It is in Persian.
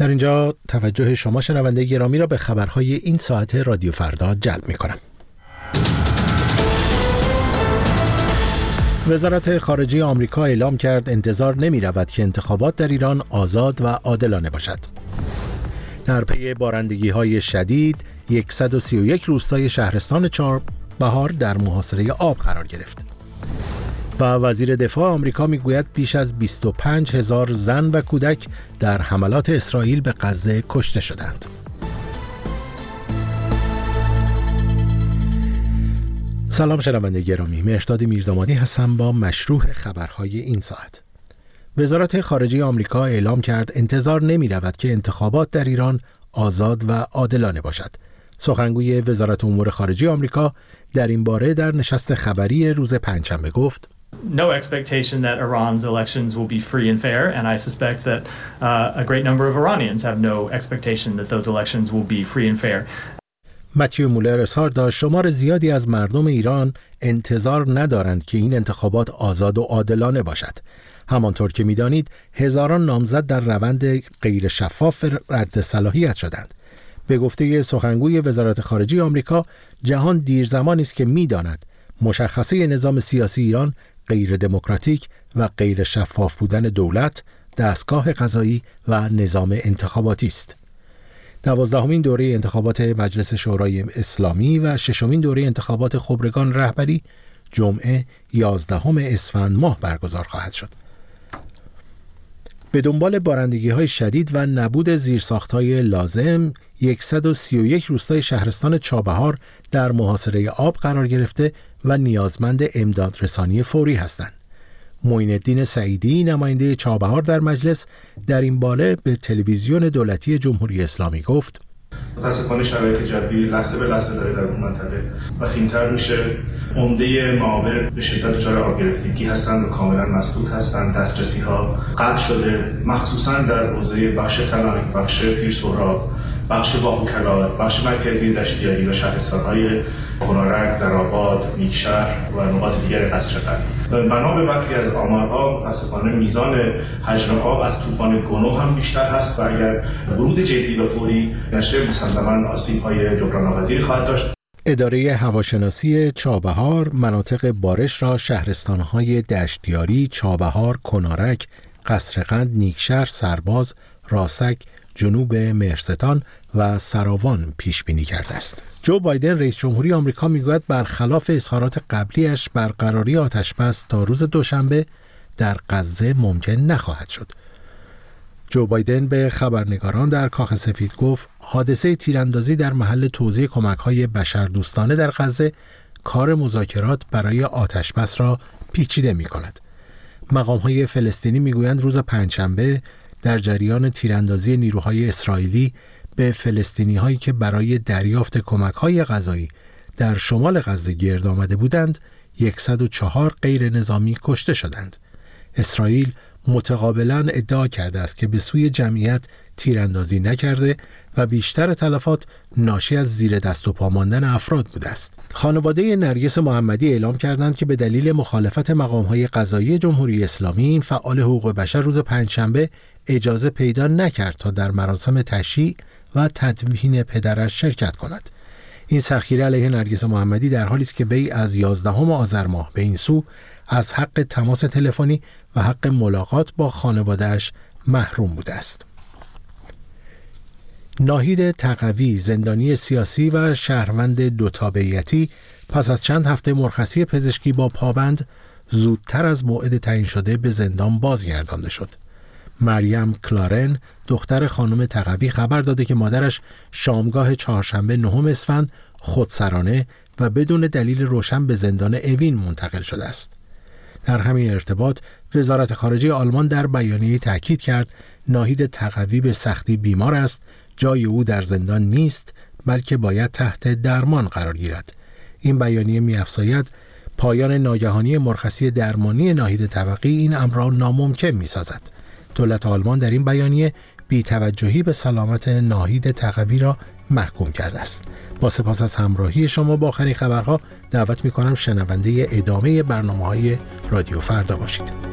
در اینجا توجه شما شنونده گرامی را به خبرهای این ساعت رادیو فردا جلب می کنم. وزارت خارجه آمریکا اعلام کرد انتظار نمی رود که انتخابات در ایران آزاد و عادلانه باشد. در پی بارندگی های شدید 131 روستای شهرستان چهار بهار در محاصره آب قرار گرفت. و وزیر دفاع آمریکا می‌گوید بیش از 25 هزار زن و کودک در حملات اسرائیل به غزه کشته شدند. سلام شنونده گرامی. مهرداد میردامادی هستم با مشروع خبرهای این ساعت. وزارت خارجه آمریکا اعلام کرد انتظار نمی رود که انتخابات در ایران آزاد و عادلانه باشد. سخنگوی وزارت امور خارجه آمریکا در این باره در نشست خبری روز پنجشنبه گفت no expectation that Iran's elections will be free and fair, and I suspect that uh, a great number of Iranians have no expectation that those elections will be free and fair. متیو مولر اظهار داشت شمار زیادی از مردم ایران انتظار ندارند که این انتخابات آزاد و عادلانه باشد. همانطور که می‌دانید هزاران نامزد در روند غیر شفاف رد صلاحیت شدند. به گفته سخنگوی وزارت خارجه آمریکا جهان دیر زمانی است که می‌داند مشخصه نظام سیاسی ایران غیر دموکراتیک و غیر شفاف بودن دولت، دستگاه قضایی و نظام انتخاباتی است. دوازدهمین دوره انتخابات مجلس شورای اسلامی و ششمین دوره انتخابات خبرگان رهبری جمعه 11 اسفند ماه برگزار خواهد شد. به دنبال بارندگی های شدید و نبود زیرساخت های لازم 131 روستای شهرستان چابهار در محاصره آب قرار گرفته و نیازمند امداد رسانی فوری هستند. معین الدین سعیدی نماینده چابهار در مجلس در این باله به تلویزیون دولتی جمهوری اسلامی گفت متاسفانه شرایط جوی لحظه به لحظه داره در اون منطقه و خیمتر میشه عمده معابر به شدت دچار آب گرفتگی هستند و کاملا مسدود هستند دسترسی ها قطع شده مخصوصا در حوزه بخش تلانک بخش پیر سهراب بخش باهوکلا بخش مرکزی دشتیاری و شهرستانهای کنارک، زراباد، نیکشهر و نقاط دیگر قصر قلب بنا به برخی از آمارها متاسفانه میزان حجم آب از طوفان گنو هم بیشتر هست و اگر ورود جدی و فوری نشه مسلما آسیب های جبران خواهد داشت. اداره هواشناسی چابهار مناطق بارش را شهرستانهای دشتیاری، چابهار، کنارک، قصرقند، نیکشهر، سرباز، راسک، جنوب مرستان و سراوان پیش بینی کرده است. جو بایدن رئیس جمهوری آمریکا می‌گوید برخلاف اظهارات قبلیش برقراری آتشبس تا روز دوشنبه در غزه ممکن نخواهد شد. جو بایدن به خبرنگاران در کاخ سفید گفت حادثه تیراندازی در محل توزیع کمک های بشردوستانه در غزه کار مذاکرات برای آتشبس را پیچیده می کند. مقام های فلسطینی می‌گویند روز پنجشنبه در جریان تیراندازی نیروهای اسرائیلی به فلسطینی هایی که برای دریافت کمک های غذایی در شمال غزه گرد آمده بودند 104 غیر نظامی کشته شدند. اسرائیل متقابلا ادعا کرده است که به سوی جمعیت تیراندازی نکرده و بیشتر تلفات ناشی از زیر دست و پا ماندن افراد بوده است. خانواده نرگس محمدی اعلام کردند که به دلیل مخالفت مقامهای قضایی جمهوری اسلامی فعال حقوق بشر روز پنجشنبه اجازه پیدا نکرد تا در مراسم تشییع و تدوین پدرش شرکت کند. این سخیره علیه نرگس محمدی در حالی است که وی از 11 آذر ماه به این سو از حق تماس تلفنی و حق ملاقات با خانوادهش محروم بوده است. ناهید تقوی زندانی سیاسی و شهروند دو تابعیتی پس از چند هفته مرخصی پزشکی با پابند زودتر از موعد تعیین شده به زندان بازگردانده شد. مریم کلارن دختر خانم تقوی خبر داده که مادرش شامگاه چهارشنبه نهم اسفند خودسرانه و بدون دلیل روشن به زندان اوین منتقل شده است. در همین ارتباط وزارت خارجه آلمان در بیانیه تاکید کرد ناهید تقوی به سختی بیمار است جای او در زندان نیست بلکه باید تحت درمان قرار گیرد این بیانیه میافزاید پایان ناگهانی مرخصی درمانی ناهید توقی این امر را ناممکن می‌سازد دولت آلمان در این بیانیه بیتوجهی به سلامت ناهید تقوی را محکوم کرده است. با سپاس از همراهی شما با آخرین خبرها دعوت می کنم شنونده ادامه برنامه های رادیو فردا باشید.